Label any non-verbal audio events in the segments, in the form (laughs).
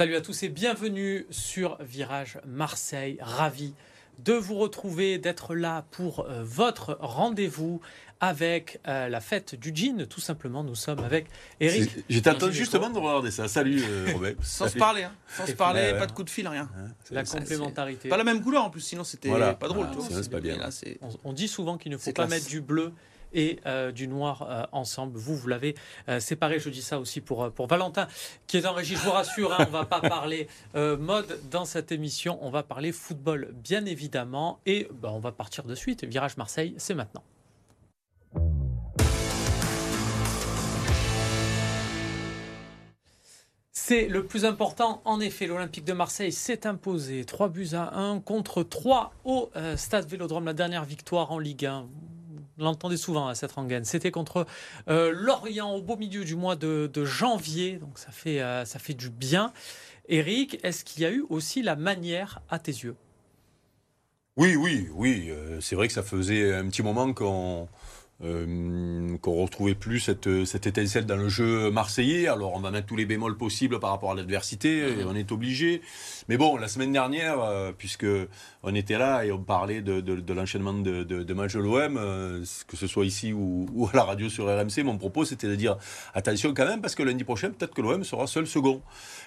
Salut à tous et bienvenue sur Virage Marseille. Ravi de vous retrouver, d'être là pour euh, votre rendez-vous avec euh, la fête du jean. Tout simplement, nous sommes avec Eric. J'étais attendu justement de regarder ça. Salut euh, (laughs) Robert. Sans se parler, hein. sans se parler, pas de coup de fil, rien. la complémentarité. Pas la même couleur en plus, sinon c'était pas drôle. Ah, c'est pas bien. Là, on, dit souvent qu'il ne faut pas mettre du bleu et euh, du noir euh, ensemble. Vous, vous l'avez euh, séparé. Je dis ça aussi pour, pour Valentin, qui est en régie. Je vous rassure, hein, on ne va pas parler mode dans cette émission. On va parler football, bien évidemment. Et bah, on va partir de suite. Virage Marseille, c'est maintenant. C'est le plus important. En effet, l'Olympique de Marseille s'est imposé 3 buts à 1 contre 3 au Stade Vélodrome. La dernière victoire en Ligue 1 l'entendait souvent à cette rengaine. C'était contre euh, Lorient au beau milieu du mois de, janvier, donc ça fait, euh, ça fait du bien. Eric, est-ce qu'il y a eu aussi la manière à tes yeux? Oui, oui, oui. Euh, c'est vrai que ça faisait un petit moment qu'on euh, qu'on retrouvait plus cette, cette étincelle dans le jeu marseillais. Alors on va mettre tous les bémols possibles par rapport à l'adversité, mhm. on est obligé. Mais bon, la semaine dernière, euh, puisque on était là et on parlait de, de, l'enchaînement de, de, matchs de l'OM, euh, que ce soit ici ou, ou, à la radio sur RMC, mon propos c'était de dire attention quand même parce que lundi prochain peut-être que l'OM sera seul second.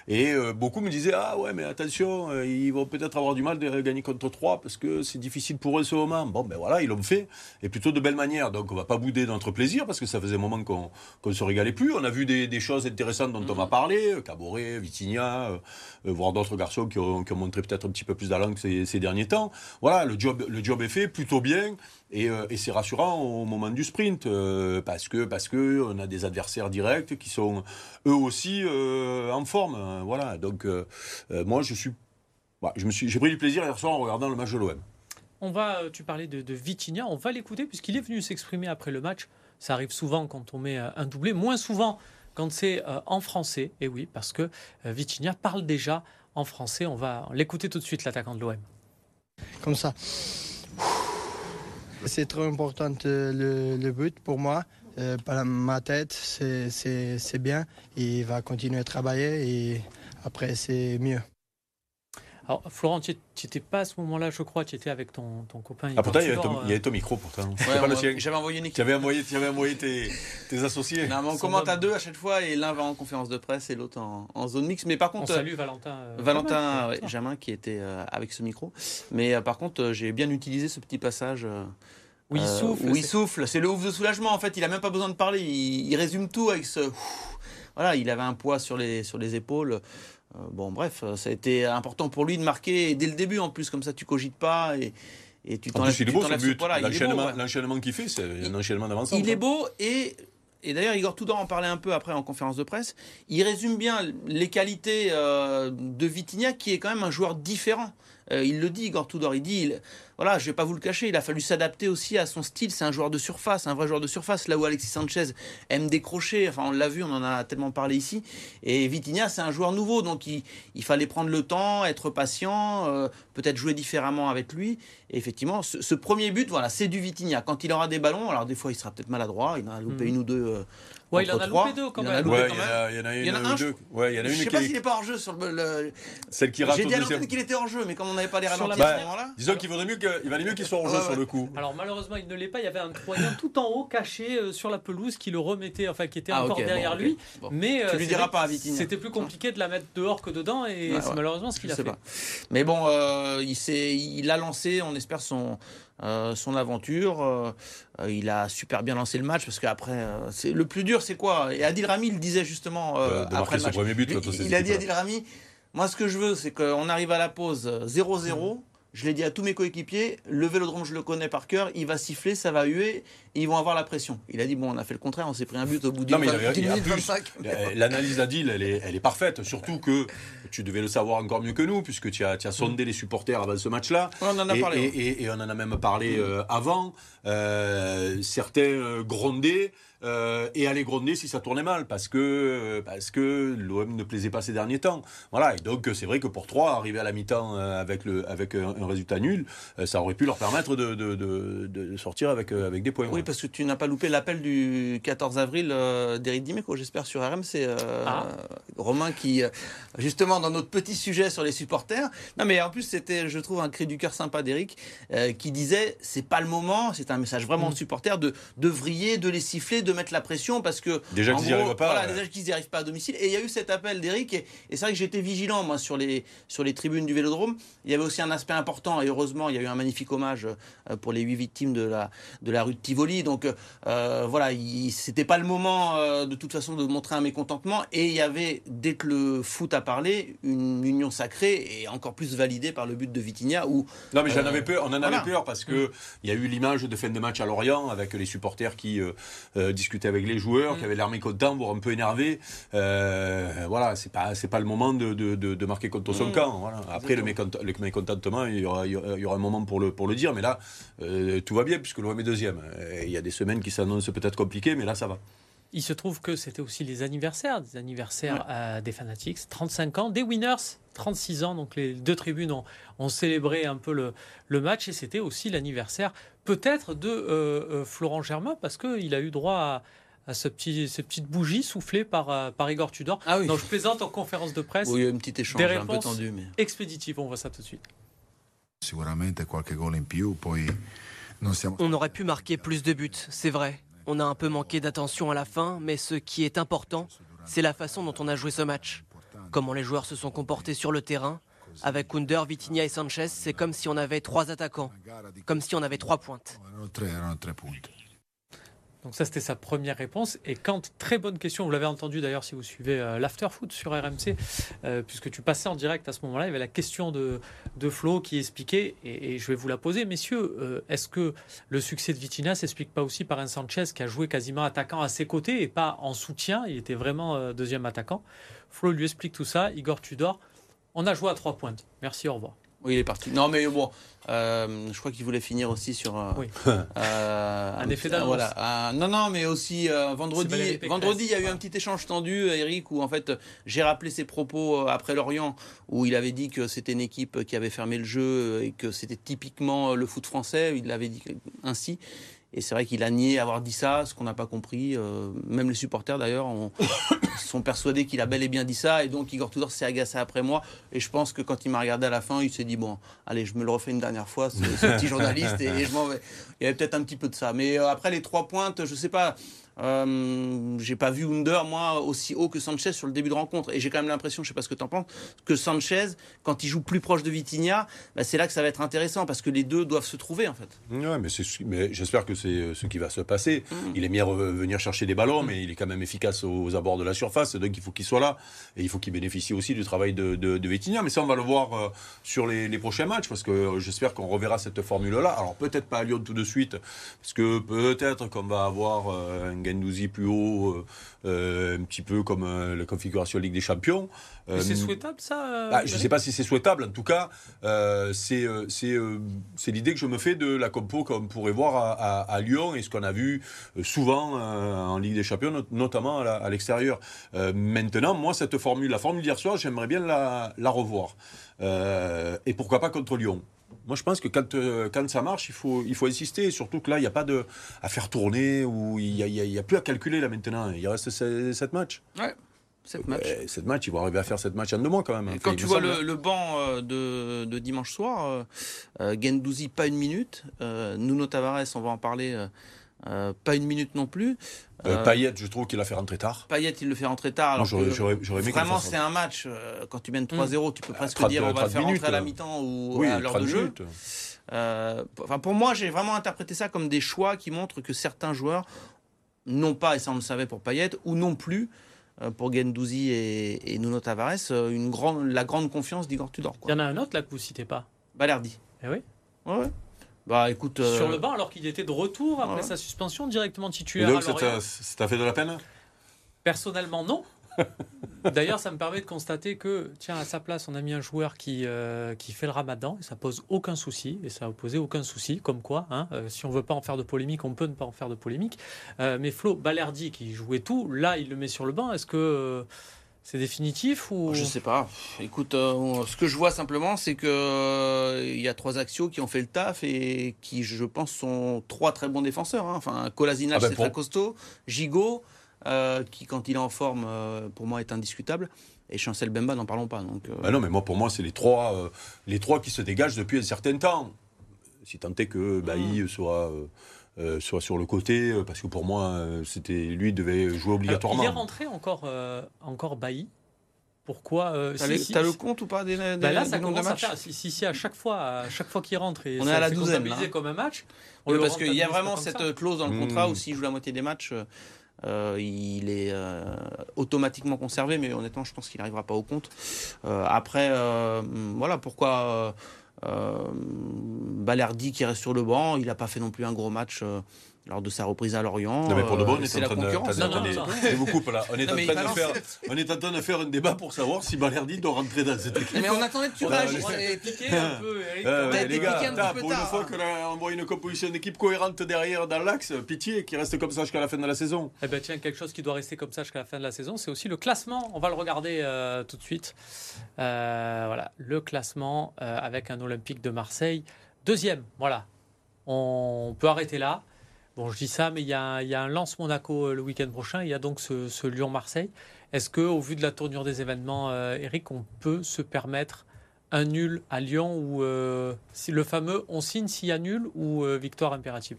Et euh, beaucoup me disaient ah ouais mais attention, ils vont peut-être avoir du mal de gagner contre 3 parce que c'est difficile pour eux ce moment. Bon ben voilà, ils l'ont fait et plutôt de belle manière. Donc on va pas bouder notre plaisir parce que ça faisait un moment qu'on ne se régalait plus. On a vu des, choses intéressantes dont on va parler, Caboret, Vitinha, euh, euh, voire d'autres garçons qui ont, montré peut-être un petit peu plus d'allant ces, ces derniers temps. Voilà, le job, le job est fait plutôt bien. Et, euh, c'est rassurant au moment du sprint parce que parce que on a des adversaires directs qui sont eux aussi en forme. Voilà. Donc moi je suis, je me suis, j'ai pris du plaisir hier soir en regardant le match de l'OM. On va, euh, tu parlais de, de Vitinha, on va l'écouter puisqu'il est venu s'exprimer après le match. Ça arrive souvent quand on met euh, un doublé, moins souvent quand c'est euh, en français. Et oui, parce que Vitinha parle déjà en français. On va l'écouter tout de suite, l'attaquant de l'OM. Comme ça. C'est très important le, but pour moi. Ma tête, c'est bien. Il va continuer à travailler et après, c'est mieux. Alors, Florent, tu n'étais pas à ce moment-là, je crois, tu étais avec ton, ton copain. Ah, pourtant, il y, avait ton, il y avait ton micro, pourtant. Ouais, J'avais envoyé une équipe. Tu avais envoyé, avais envoyé tes, tes, associés. Non, mais on commente à deux à chaque fois, et l'un va en conférence de presse et l'autre en, zone mixte. Mais par contre. On salue Valentin. Euh, Valentin ouais, Jamin, qui était euh, avec ce micro. Mais euh, par contre, j'ai bien utilisé ce petit passage. où il souffle. Où il souffle. C'est le ouf de soulagement, en fait. Il a même pas besoin de parler. Il, il résume tout avec ce. Voilà, il avait un poids sur les, sur les épaules. Euh, bon, bref, euh, ça a été important pour lui de marquer dès le début en plus, comme ça tu cogites pas et, et tu t'enlèves. Il est beau ce but. L'enchaînement qu'il fait, c'est un enchaînement d'avancement. Il est beau et et d'ailleurs, Igor Tudor en parlait un peu après en conférence de presse. Il résume bien les qualités euh, de Vitinha, qui est quand même un joueur différent. il le dit, Igor Tudor. Il dit voilà, je vais pas vous le cacher, il a fallu s'adapter aussi à son style. C'est un joueur de surface, un vrai joueur de surface. Là où Alexis Sanchez aime décrocher, enfin on l'a vu, on en a tellement parlé ici. Et Vitinha, c'est un joueur nouveau, donc il, fallait prendre le temps, être patient, euh, peut-être jouer différemment avec lui. Et effectivement, ce, premier but, voilà, c'est du Vitinha. Quand il aura des ballons, alors des fois il sera peut-être maladroit, il en a loupé mm. une ou deux. Euh, Ouais, il en a loupé deux quand même. Ouais, il y en a, il y en a, une, deux. Ouais, il y en a une je sais pas s'il n'est pas hors jeu sur le. Celle qui rate J'ai dit à l'antenne qu'il était hors jeu, mais comme on n'avait pas les ralentis à ce moment-là. Disons qu'il vaudrait mieux qu'il valait mieux qu'il soit hors jeu sur le coup. Alors malheureusement, il ne l'est pas. Il y avait un Troyen (laughs) tout en haut, caché euh, sur la pelouse, qui le remettait, enfin qui était ah, encore derrière lui. Mais tu lui diras pas à C'était plus compliqué de la mettre dehors que dedans, et c'est malheureusement ce qu'il a fait. Mais bon, euh, il a lancé, on espère son euh, son aventure. Euh, euh, il a super bien lancé le match parce qu'après, c'est le plus dur, c'est quoi? Et Adil Rami le disait justement après le match. il, a dit Adil Rami, moi ce que je veux, c'est qu'on arrive à la pause 0-0. Je l'ai dit à tous mes coéquipiers, le vélodrome, je le connais par cœur, il va siffler, ça va huer, et ils vont avoir la pression. Il a dit, bon, on a fait le contraire, on s'est pris un but au bout d'une minute 25. L'analyse d'Adil, elle est, elle est parfaite, surtout que tu devais le savoir encore mieux que nous, puisque tu as, tu as sondé les supporters avant ce match-là. On en a et, parlé. Et, on en a même parlé euh, avant. Euh, certains euh, grondaient euh, et aller gronder si ça tournait mal, parce que, parce que l'OM ne plaisait pas ces derniers temps. Voilà, et donc c'est vrai que pour trois, arriver à la mi-temps euh, avec, le, avec un, résultat nul, euh, ça aurait pu leur permettre de, de, de, sortir avec, avec des points. Oui, parce que tu n'as pas loupé l'appel du 14 avril d'Eric Dimeco, j'espère, sur RMC. Ah. Romain qui, justement, dans notre petit sujet sur les supporters, non mais en plus c'était, je trouve, un cri du cœur sympa d'Eric, qui disait, c'est pas le moment, c'est un message vraiment de mm. supporters, de, de vriller, de les siffler, de mettre la pression parce que. Déjà qu'ils n'y arrivent pas. Voilà, déjà qu'ils n'y arrivent pas à domicile. Et il y a eu cet appel d'Eric. Et, c'est vrai que j'étais vigilant, moi, sur les, sur les tribunes du vélodrome. Il y avait aussi un aspect important. Et heureusement, il y a eu un magnifique hommage euh, pour les huit victimes de la, de la rue de Tivoli. Donc, euh, voilà, c'était pas le moment, euh, de toute façon, de montrer un mécontentement. Et il y avait, dès que le foot a parlé, une union sacrée et encore plus validée par le but de Vitinha. Où, non, mais j'en avais peur. On en avait peur parce que il y a eu l'image de fin de match à Lorient avec les supporters qui discutaient avec les joueurs, mm. qui avaient l'air mécontents, voire un peu énervés. Euh, voilà, c'est pas c'est pas le moment de, de, de, marquer contre son mm. camp. Voilà. Après le, mécontentement, il y, aura, il y aura un moment pour le pour le dire, mais là euh, tout va bien puisque l'OM est deuxième. Il y a des semaines qui s'annoncent peut-être compliquées, mais là ça va. Il se trouve que c'était aussi les anniversaires, des anniversaires euh, des Fanatics, 35 ans, des Winners, 36 ans. Donc les deux tribunes ont, ont célébré un peu le, le match et c'était aussi l'anniversaire peut-être de euh, euh, Florent Germain parce qu'il a eu droit à, à ce petit, ces petites bougies soufflées par, par Igor Tudor. Ah oui. Donc je plaisante en conférence de presse. Oui, il y a un petit échange un peu tendu. Mais... Expéditif, on voit ça tout de suite. On aurait pu marquer plus de buts, c'est vrai. On a un peu manqué d'attention à la fin, mais ce qui est important, c'est la façon dont on a joué ce match. Comment les joueurs se sont comportés sur le terrain. Avec Kunder, Vitinha et Sanchez, c'est comme si on avait trois attaquants, comme si on avait trois pointes. Donc ça, c'était sa première réponse. Et quand, très bonne question, vous l'avez entendu d'ailleurs si vous suivez euh, l'afterfoot sur RMC, euh, puisque tu passais en direct à ce moment-là, il y avait la question de, de Flo qui expliquait, et, je vais vous la poser, messieurs, euh, est-ce que le succès de Vitina s'explique pas aussi par un Sanchez qui a joué quasiment attaquant à ses côtés et pas en soutien, il était vraiment deuxième attaquant Flo lui explique tout ça, Igor Tudor, on a joué à trois pointes. Merci, au revoir. Oui, il est parti. Non, mais bon, euh, je crois qu'il voulait finir aussi sur euh, euh, (laughs) un, effet d'annonce. Voilà, non, non, mais aussi vendredi. Vendredi, il y a eu un petit échange tendu, Eric, où en fait j'ai rappelé ses propos après Lorient, où il avait dit que c'était une équipe qui avait fermé le jeu et que c'était typiquement le foot français. Il l'avait dit ainsi. Et c'est vrai qu'il a nié avoir dit ça, ce qu'on n'a pas compris. Euh, même les supporters d'ailleurs (coughs) sont persuadés qu'il a bel et bien dit ça. Et donc Igor Tudor s'est agacé après moi. Et je pense que quand il m'a regardé à la fin, il s'est dit bon, allez, je me le refais une dernière fois, ce, petit (laughs) journaliste, et, je m'en vais. Il y avait peut-être un petit peu de ça. Mais euh, après les trois pointes, je sais pas. Euh, j'ai pas vu Under, moi, aussi haut que Sanchez sur le début de rencontre. Et j'ai quand même l'impression, je sais pas ce que tu en penses, que Sanchez, quand il joue plus proche de Vitinha, bah, c'est là que ça va être intéressant parce que les deux doivent se trouver en fait. Ouais, mais, mais j'espère que c'est euh, ce qui va se passer. Mm. Il est bien venir chercher des ballons, mm. mais il est quand même efficace aux, abords de la surface. Donc il faut qu'il soit là. Et il faut qu'il bénéficie aussi du travail de, de, Vitinha. Mais ça, on va le voir euh, sur les, les, prochains matchs parce que j'espère qu'on reverra cette formule-là. Alors peut-être pas à Lyon tout de suite, parce que peut-être qu'on va avoir un Gendouzi plus haut, euh, euh, un petit peu comme euh, la configuration Ligue des Champions. c'est souhaitable ça bah, Je ne sais pas si c'est souhaitable. En tout cas, c'est l'idée que je me fais de la compo qu'on pourrait voir à, Lyon et ce qu'on a vu souvent en Ligue des Champions, notamment à l'extérieur. maintenant, moi, cette formule, la formule d'hier soir, j'aimerais bien la, la revoir. et pourquoi pas contre Lyon moi, je pense que quand, euh, quand ça marche, il faut, il faut insister. Surtout que là, il n'y a pas de, à faire tourner ou il n'y a, a, plus à calculer là maintenant. Il reste 7 matchs. Ouais. 7 matchs. 7 matchs, ils vont arriver à faire 7 matchs en deux mois quand même. quand tu vois le, banc euh, de, de, dimanche soir, euh, Gendouzi, pas une minute. Nuno Tavares, on va en parler, pas une minute non plus. Euh, Payet, je trouve qu'il a fait rentrer tard. Payet, il le fait rentrer tard. Alors vraiment, c'est un match. Euh, quand tu mènes 3-0, tu peux presque dire on va le faire rentrer à la mi-temps ou à l'heure de jeu. Euh, enfin, pour moi, j'ai vraiment interprété ça comme des choix qui montrent que certains joueurs n'ont pas, et ça on le savait pour Payet, ou non plus pour Gendouzi et, Nuno Tavares, une grande, la grande confiance d'Igor Tudor. Il y en a un autre là que vous citez pas. Balerdi. Eh oui. Ouais, ouais. Bah écoute. Sur le banc, alors qu'il était de retour après sa suspension, directement titulaire. Donc, ça t'a fait de la peine? Personnellement, non. (laughs) D'ailleurs, ça me permet de constater que, tiens, à sa place, on a mis un joueur qui, euh, qui fait le ramadan, et ça pose aucun souci, et ça a posé aucun souci, comme quoi, hein, euh, si on veut pas en faire de polémique, on peut ne pas en faire de polémique. Euh, mais Flo, Balerdi, qui jouait tout, là, il le met sur le banc, est-ce que euh, c'est définitif ou... Je sais pas. Écoute, euh, ce que je vois simplement, c'est que euh, il y a trois axios qui ont fait le taf et qui, je pense, sont trois très bons défenseurs. hein. Enfin, Kolasinac, Ah ben, c'est pour- très costaud. Gigot, euh, qui, quand il est en forme, euh, pour moi, est indiscutable. Et Chancel Bemba, n'en parlons pas. Donc, euh, Bah non, mais moi, pour moi, c'est les trois, euh, les trois qui se dégagent depuis un certain temps. Si tant est que Bailly soit, euh, soit sur le côté, euh, parce que pour moi, euh, c'était lui devait jouer Alors, obligatoirement. il est rentré encore, euh, encore bailli. Pourquoi euh, T'as si, si, le si- compte ou pas des, des, Bah là, des ça nombres de commence à faire. Si, si, si, à chaque fois, à chaque fois qu'il rentre, et On ça est à la douzaine, là. comme un match. on Oui, le parce qu'il y a vraiment cette ça. clause dans le Mmh. contrat où s'il joue la moitié des matchs, euh, il est euh, automatiquement conservé, mais honnêtement, je pense qu'il n'arrivera pas au compte. Euh, après, euh, voilà pourquoi euh, Balerdi qui reste sur le banc, il n'a pas fait non plus un gros match euh, lors de sa reprise à Lorient. Non, mais pour de Euh, bon, on est en train de, je vous coupe là. On est, Non, en train de faire, on est en train de faire un débat pour savoir si Balerdi doit rentrer dans cette équipe. Mais on attendait que tu réagisses. Piqué un peu, Eric. Euh, ouais, les été gars, piqué un peu pour une tard, fois hein. qu'on a envoyé une composition d'équipe cohérente derrière dans l'axe, pitié, qui reste comme ça jusqu'à la fin de la saison. Eh ben tiens, quelque chose qui doit rester comme ça jusqu'à la fin de la saison, c'est aussi le classement. On va le regarder euh, tout de suite. Euh, voilà, le classement euh, avec un Olympique de Marseille deuxième. Voilà, on peut arrêter là. Bon, je dis ça, mais il y a, un- Lance Monaco euh, le week-end prochain. Il y a donc ce, ce Lyon Marseille. Est-ce que, au vu de la tournure des événements, euh, Eric, on peut se permettre un nul à Lyon ou euh, le fameux on signe s'il y a nul ou victoire impérative?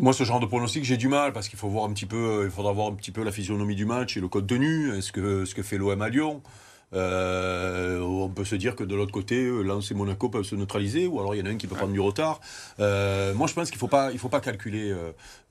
Moi, ce genre de pronostic, j'ai du mal parce qu'il faut voir un petit peu, il faudra voir un petit peu la physionomie du match et le code tenu. Est-ce que ce que fait l'OM à Lyon? Euh, on peut se dire que de l'autre côté, euh, Lens et Monaco peuvent se neutraliser, ou alors il y en a un qui peut prendre du retard. Euh, moi, je pense qu'il ne faut pas, il faut pas calculer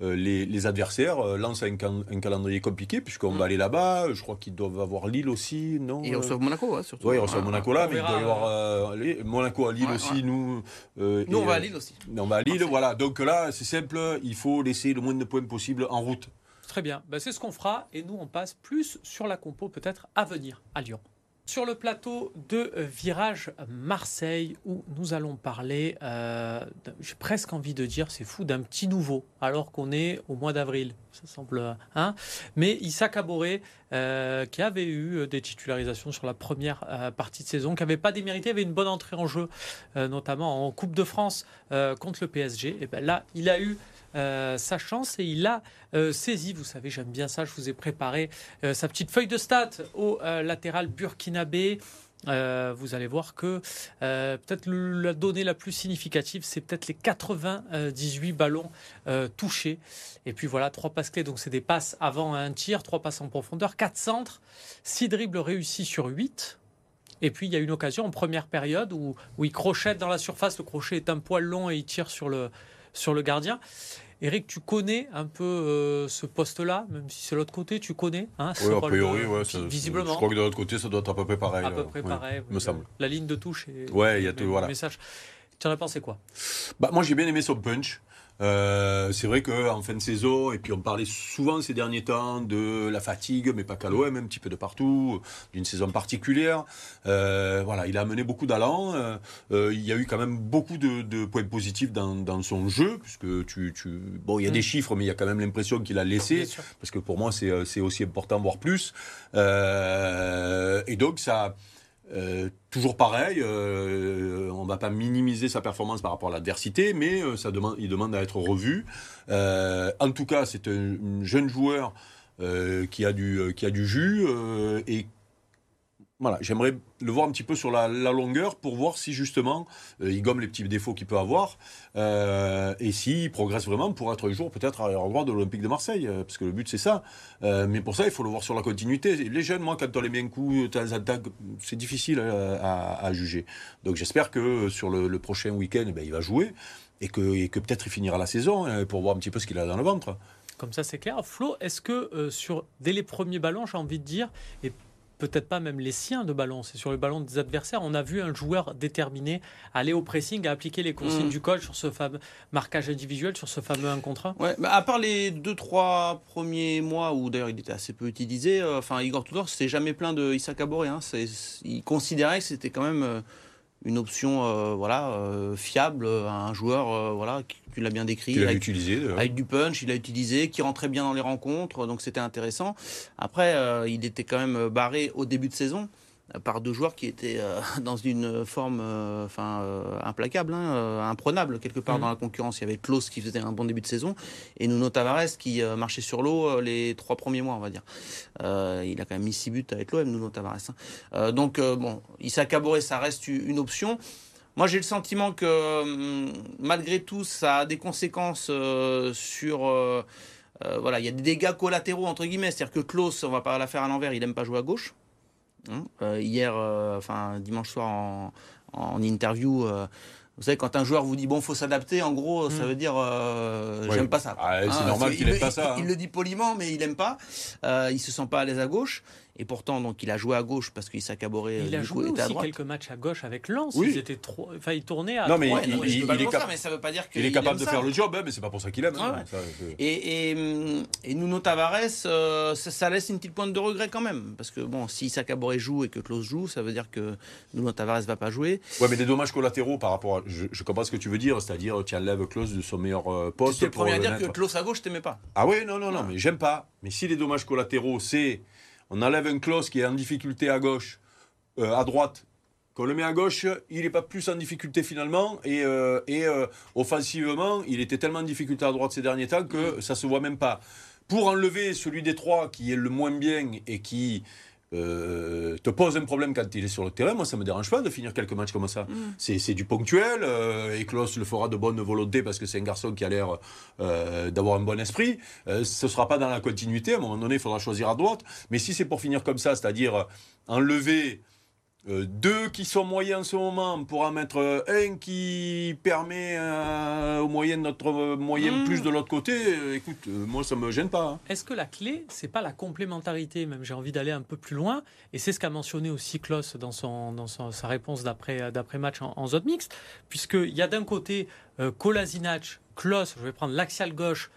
euh, les, les adversaires. Lens a un, calendrier compliqué, puisqu'on Mm. va aller là-bas. Je crois qu'ils doivent avoir Lille aussi, non Et ils reçoivent Monaco, ouais, surtout. Ils reçoivent Ah, Monaco là, on mais il doit y avoir euh, Monaco à Lille Ouais, aussi, ouais. nous. euh, Nous, et, on va à Lille aussi. on va à Lille, voilà. Donc là, c'est simple, il faut laisser le moins de points possible en route. Très bien, Ben, c'est ce qu'on fera et nous on passe plus sur la compo peut-être à venir à Lyon. Sur le plateau de euh, Virage Marseille où nous allons parler, euh, j'ai presque envie de dire c'est fou, d'un petit nouveau alors qu'on est au mois d'avril. Ça semble... Hein Mais Issa Kaboré euh, qui avait eu euh, des titularisations sur la première partie de saison, qui n'avait pas démérité, avait une bonne entrée en jeu, notamment en Coupe de France contre le PSG. Et ben là, il a eu euh, sa chance et il a euh, saisi, vous savez, j'aime bien ça, je vous ai préparé euh, sa petite feuille de stats au latéral burkinabé. Vous allez voir que peut-être la donnée la plus significative, c'est peut-être les 98 ballons touchés. Et puis voilà, trois passes clés, donc c'est des passes avant un tir, trois passes en profondeur, quatre centres, six dribbles réussis sur 8. Et puis il y a une occasion en première période où, où il crochette dans la surface, le crochet est un poil long et il tire sur le, sur le gardien. Eric, tu connais un peu euh, ce poste-là, même si c'est l'autre côté, tu connais hein, Oui, a priori, de- ouais, ça- visiblement. Je crois que de l'autre côté, ça doit être à peu près pareil. à peu près Ouais, pareil. me semble. La ligne de touche et Ouais, il y a le- tout, le voilà. message. Tu en as pensé quoi? Bah, moi, j'ai bien aimé son punch. Euh, c'est vrai qu'en fin de saison, et puis on parlait souvent ces derniers temps de la fatigue, mais pas qu'à l'OM, un petit peu de partout, d'une saison particulière. Euh, voilà, il a amené beaucoup d'allant. Euh, il y a eu quand même beaucoup de, de points positifs dans, dans son jeu, puisque tu, tu... bon, il y a Mm. des chiffres, mais il y a quand même l'impression qu'il a laissé parce que pour moi c'est aussi important voire plus et donc ça euh, toujours pareil euh, on va pas minimiser sa performance par rapport à l'adversité mais euh, ça demande il demande à être revu. Euh, en tout cas c'est un, un jeune joueur euh, qui a du euh, qui a du jus euh, et voilà, j'aimerais le voir un petit peu sur la, longueur pour voir si justement euh, il gomme les petits défauts qu'il peut avoir euh, et s'il progresse vraiment pour être un jour peut-être à droit de l'Olympique de Marseille, euh, parce que le but c'est ça. Euh, mais pour ça, il faut le voir sur la continuité. Les jeunes, moi, quand on les met un coup, c'est difficile à, juger. Donc j'espère que sur le, prochain week-end, eh ben, il va jouer et que, et que peut-être il finira la saison euh, pour voir un petit peu ce qu'il a dans le ventre. Comme ça, c'est clair. Flo, est-ce que sur dès les premiers ballons, j'ai envie de dire, et peut-être pas même les siens de ballon, c'est sur le ballon des adversaires. On a vu un joueur déterminé aller au pressing, à appliquer les consignes Mm. du coach sur ce fameux marquage individuel, sur ce fameux 1 contre 1. Ouais, bah, à part les deux trois premiers mois où d'ailleurs il était assez peu utilisé, euh, enfin Igor Tudor s'est jamais plaint de Issa Kabore. Hein, C'est- il considérait que c'était quand même euh, une option euh, voilà euh, fiable, euh, un joueur euh, voilà qui- tu l'as bien décrit, avec, utilisé. avec du punch, il a utilisé, qui rentrait bien dans les rencontres, donc c'était intéressant. Après, euh, il était quand même barré au début de saison par deux joueurs qui étaient euh, (laughs) dans une forme euh, enfin euh, implacable, hein, euh, imprenable quelque part Mhm. dans la concurrence. Il y avait Klaus qui faisait un bon début de saison et Nuno Tavares qui euh, marchait sur l'eau euh, les trois premiers mois, on va dire. Euh, il a quand même mis six buts avec l'OM, Nuno Tavares. hein. Euh, donc euh, bon, Issa Kabore, ça reste une option. Moi, j'ai le sentiment que hum, malgré tout, ça a des conséquences euh, sur. euh, euh, voilà, il y a des dégâts collatéraux entre guillemets, c'est-à-dire que Klaus, on va pas la faire à l'envers, il aime pas jouer à gauche. Hein, euh, hier, euh, enfin dimanche soir en, en interview, euh, vous savez quand un joueur vous dit bon, faut s'adapter, en gros, ça Mm. veut dire euh, j'aime pas ça. Ah, c'est Hein, normal qu'il il aime le- pas ça, Il, hein. il le dit poliment, mais il aime pas. Euh, il se sent pas à l'aise à gauche, et pourtant donc il a joué à gauche parce qu'il s'accaborait. Il a du coup, joué à aussi droite. quelques matchs à gauche avec Lens. Oui. Ils étaient trop... enfin, il tournait à Non, mais Ouais, il- non, est cap- ça, mais ça veut pas dire Il est capable de ça. faire le job, hein, mais c'est pas pour ça qu'il aime. hein. Ah ouais. Ça, c'est- Et, et, hum, et Nuno Tavares, euh, ça, ça laisse une petite pointe de regret quand même. Parce que bon, si Sakaboré joue et que Klaus joue, ça veut dire que Nuno Tavares va pas jouer. Ouais, mais des dommages collatéraux par rapport à. Je, je comprends ce que tu veux dire, c'est-à-dire tu enlèves Klaus de son meilleur euh, poste. C'était le pour premier à le dire que Klaus à gauche, t'aimais pas. Ah oui, non, non, non, Ah. mais j'aime pas. Mais si les dommages collatéraux, c'est. On enlève un Klaus qui est en difficulté à gauche, euh, à droite, qu'on le met à gauche, il n'est pas plus en difficulté finalement. Et, euh, et euh, offensivement, il était tellement en difficulté à droite ces derniers temps que ça se voit même pas. Pour enlever celui des trois qui est le moins bien et qui euh, te pose un problème quand il est sur le terrain, moi ça me dérange pas de finir quelques matchs comme ça. C'est c'est du ponctuel, euh, et le fera de bonne volonté parce que c'est un garçon qui a l'air euh, d'avoir un bon esprit. Euh, ce ne sera pas dans la continuité, à un moment donné il faudra choisir à droite. Mais si c'est pour finir comme ça, c'est-à-dire enlever euh, deux qui sont moyens en ce moment pour en mettre euh, un qui permet euh, au moyen de notre euh, moyen Mmh. plus de l'autre côté, euh, écoute, moi ça me gêne pas. hein. Est-ce que la clé, c'est pas la complémentarité Même? J'ai envie d'aller un peu plus loin, et c'est ce qu'a mentionné aussi Klaus dans, son, dans son- sa réponse d'après d'après match en, en zone mixte, puisqu'il y a d'un côté Kolasinac, Klaus, je vais prendre l'axial gauche,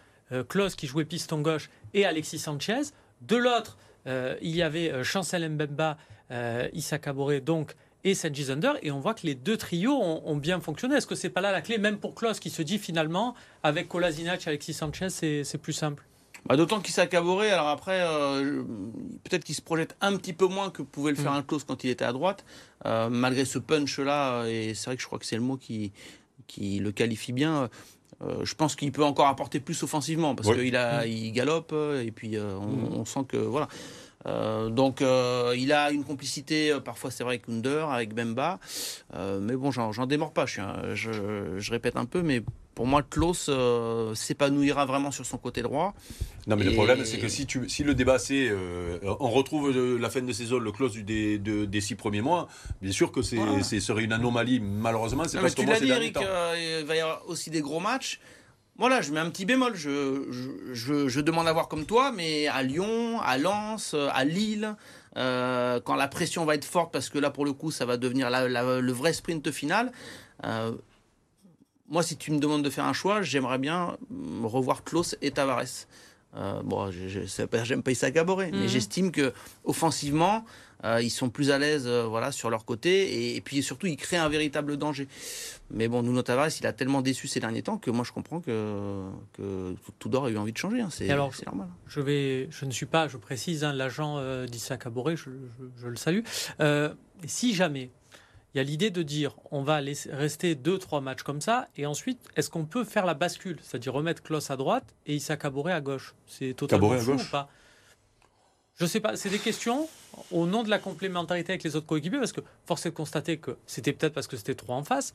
Klaus qui jouait piston gauche, et Alexis Sanchez. De l'autre, il y avait Chancel Mbemba, euh, Issa Kabore, donc et Sanji Zunder, et on voit que les deux trios ont, ont bien fonctionné. Est-ce que c'est pas là la clé, même pour Klaus, qui se dit finalement, avec Kolasinac, Alexis Sanchez, c'est c'est plus simple? Bah, D'autant qu'il s'est. Alors après, euh, peut-être qu'il se projette un petit peu moins que pouvait le faire Mm. un Klaus quand il était à droite, euh, malgré ce punch-là. Et c'est vrai que je crois que c'est le mot qui, qui le qualifie bien. Euh, je pense qu'il peut encore apporter plus offensivement parce Oui. qu'il a, Mm. il galope euh, et puis euh, on, Mm. on sent que voilà. Euh, donc euh, il a une complicité euh, parfois c'est vrai avec Under, avec Bemba, mais bon j'en démords pas. Je, suis un- je, je répète un peu, mais pour moi Klaus s'épanouira vraiment sur son côté droit. Non, mais le problème, c'est que si, tu, si le débat, c'est. on retrouve la fin de saison le clause du- des, de- des six premiers mois, bien sûr que c'est, Voilà. serait une anomalie, malheureusement, c'est pas ce qu'on tu voit l'as ces dit, derniers Eric, temps. il va y avoir aussi des gros matchs. Voilà, je mets un petit bémol. Je, je, je- demande à voir comme toi, mais à Lyon, à Lens, euh, à Lille, euh, quand la pression va être forte, parce que là, pour le coup, ça va devenir le vrai sprint final. euh, moi, si tu me demandes de faire un choix, j'aimerais bien mm, revoir Klaus et Tavares. Euh, bon, j'aime pas Issa Gaboré, mais Mhm. j'estime que offensivement, euh, ils sont plus à l'aise euh, voilà, sur leur côté et, et puis surtout, ils créent un véritable danger. Mais bon, Nuno Tavares, il a tellement déçu ces derniers temps que moi, je comprends que, que Tudor a eu envie de changer. hein. C'est normal. Je, vais, je ne suis pas, je précise, hein, l'agent euh, d'Issa Kaboré, je, je- je le salue. Si jamais il y a l'idée de dire on va laisser, rester deux, trois matchs comme ça, et ensuite, est-ce qu'on peut faire la bascule? C'est-à-dire remettre Klaus à droite et Issa Kaboré à gauche. C'est totalement à fou gauche. ou pas? Je sais pas, c'est des questions au nom de la complémentarité avec les autres coéquipiers, parce que force est de constater que c'était peut-être parce que c'était trop en face,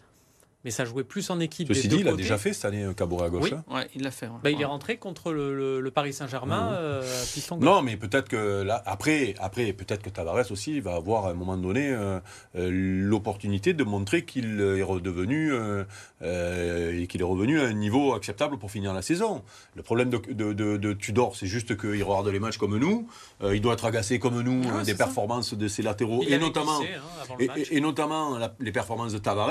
mais ça jouait plus en équipe. Ceci des dit, deux il a côtés. déjà fait cette année un Caboret à gauche. Oui. hein. Ouais, il l'a fait. ouais. Bah, il est rentré contre le, le- le Paris Saint-Germain, Mhm. euh, piston gauche. Non, mais peut-être que là, après, après peut-être que Tavares aussi va avoir à un moment donné euh, euh, l'opportunité de montrer qu'il est redevenu euh, euh, et qu'il est revenu à un niveau acceptable pour finir la saison. Le problème de, de, de- de Tudor, c'est juste qu'il regarde les matchs comme nous. Euh, il doit être agacé comme nous Ouais, euh, des ça. performances de ses latéraux Il et notamment glissé, hein, avant le et, match. et- et notamment la- les performances de Tavares.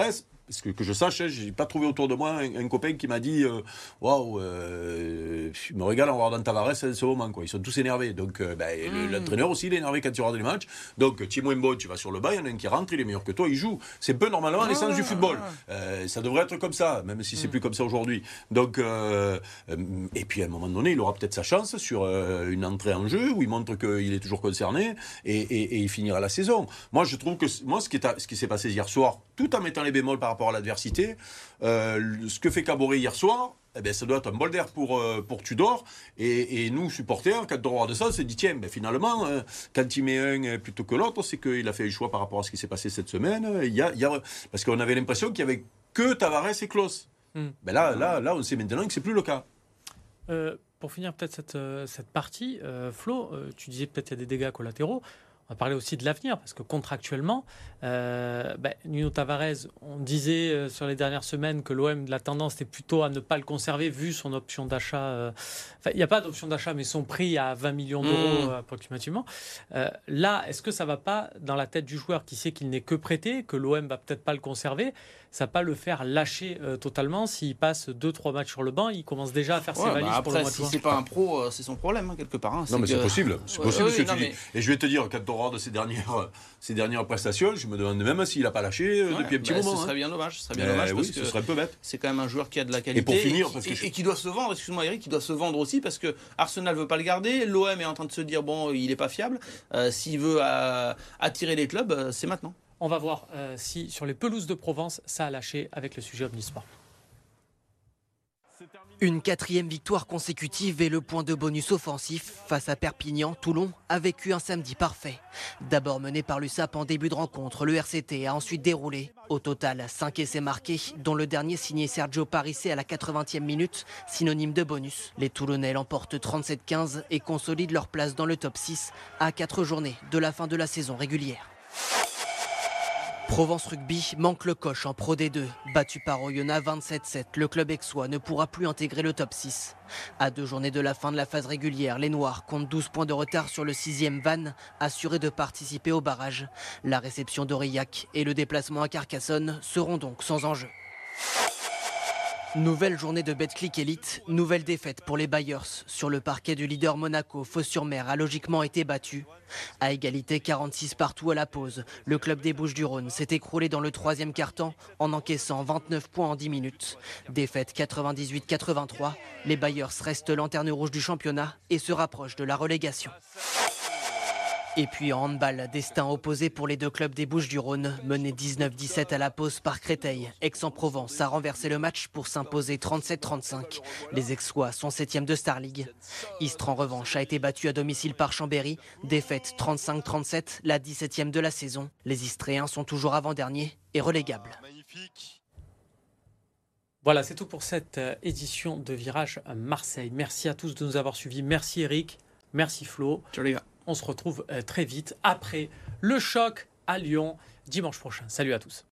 Parce que, que je sache, hein, j'ai pas trouvé autour de moi un, un copain qui m'a dit euh, Waouh, euh, je me régale en regardant Tavares en ce moment. Quoi. Ils sont tous énervés. Donc, euh, ben, le- Mm. l'entraîneur aussi, il est énervé quand tu regardes les matchs. Donc, moins bon, tu vas sur le bas, il y en a un qui rentre, il est meilleur que toi, il joue. C'est peu normalement l'essence du football. Euh, ça devrait être comme ça, même si c'est plus comme ça aujourd'hui. Donc, et puis à un moment donné, il aura peut-être sa chance sur une entrée en jeu où il montre qu'il est toujours concerné et, et- et il finira la saison. Moi, je trouve que moi, ce qui, est à- ce qui s'est passé hier soir, tout en mettant les bémols par rapport à l'adversité, euh, ce que fait Caboret hier soir. Eh ben, ça doit être un bol d'air pour, euh, pour Tudor. Et, et nous, supporters, quand on regarde ça, on se dit tiens, ben, finalement, euh, quand il met un euh, plutôt que l'autre, c'est qu'il a fait le choix par rapport à ce qui s'est passé cette semaine. Il y a, il y a- parce qu'on avait l'impression qu'il n'y avait que Tavares et Klaus. Hmm. Ben là, là, là, on sait maintenant que c'est plus le cas. Euh, pour finir peut-être cette, cette partie, euh, Flo, tu disais peut-être qu'il y a des dégâts collatéraux. On va parler aussi de l'avenir, parce que contractuellement, euh, ben, Nuno Tavares, on disait euh, sur les dernières semaines que l'OM, la tendance était plutôt à ne pas le conserver, vu son option d'achat. euh, Enfin, il n'y a pas d'option d'achat, mais son prix à 20 millions d'euros Mmh. euh, approximativement. Euh, là, est-ce que ça va pas, dans la tête du joueur qui sait qu'il n'est que prêté, que l'OM va peut-être pas le conserver, ça va pas le faire lâcher euh, totalement s'il passe 2-3 matchs sur le banc, il commence déjà à faire ses Ouais, valises bah pour le après, mois de si c'est pas un pro, euh, c'est son problème, hein, quelque part. hein. Non, mais que- c'est possible. C'est possible ouais, ce que non, tu mais- dis. Et je vais te dire, quand on regarde ces dernières, ces dernières prestations, je me demande même s'il n'a pas lâché euh, Ouais, depuis un petit bah, moment. Ce hein. serait bien dommage. Ce serait bien Mais dommage oui, parce ce que serait un peu bête. c'est quand même un joueur qui a de la qualité. pour finir, qui- parce que et, je- et qui doit se vendre, excuse-moi Eric, qui doit se vendre aussi parce que Arsenal veut pas le garder, l'OM est en train de se dire bon, il est pas fiable. Euh, S'il veut euh, attirer les clubs, euh, c'est maintenant. On va voir euh, si sur les pelouses de Provence, ça a lâché avec le sujet Omnisport. Une quatrième victoire consécutive et le point de bonus offensif face à Perpignan, Toulon a vécu un samedi parfait. D'abord mené par l'USAP en début de rencontre, le RCT a ensuite déroulé. Au total, 5 essais marqués, dont le dernier signé Sergio Parisse à la 80e minute, synonyme de bonus. Les Toulonnais l'emportent 37-15 et consolident leur place dans le top 6 à 4 journées de la fin de la saison régulière. Provence Rugby manque le coche en Pro D2. Battu par Oyonnax 27-7, le club aixois ne pourra plus intégrer le top 6. À deux journées de la fin de la phase régulière, les Noirs comptent 12 points de retard sur le sixième van, assuré de participer au barrage. La réception d'Aurillac et le déplacement à Carcassonne seront donc sans enjeu. Nouvelle journée de Betclic Elite, nouvelle défaite pour les Bayers. Sur le parquet du leader Monaco, Fos-sur-Mer a logiquement été battu. À égalité 46 partout à la pause, le club des Bouches-du-Rhône s'est écroulé dans le troisième quart-temps en encaissant 29 points en 10 minutes. Défaite 98-83, les Bayers restent lanterne rouge du championnat et se rapprochent de la relégation. Et puis en handball, destin opposé pour les deux clubs des Bouches-du-Rhône, mené 19-17 à la pause par Créteil. Aix-en-Provence a renversé le match pour s'imposer 37-35. Les Aixois sont septièmes de Star League. Istres en revanche a été battu à domicile par Chambéry, défaite 35-37, la 17e de la saison. Les Istréens sont toujours avant-derniers et relégables. Voilà, c'est tout pour cette euh, édition de Virage à Marseille. Merci à tous de nous avoir suivis. Merci Eric, merci Flo. Ciao les gars. On se retrouve euh, très vite après le choc à Lyon dimanche prochain. Salut à tous.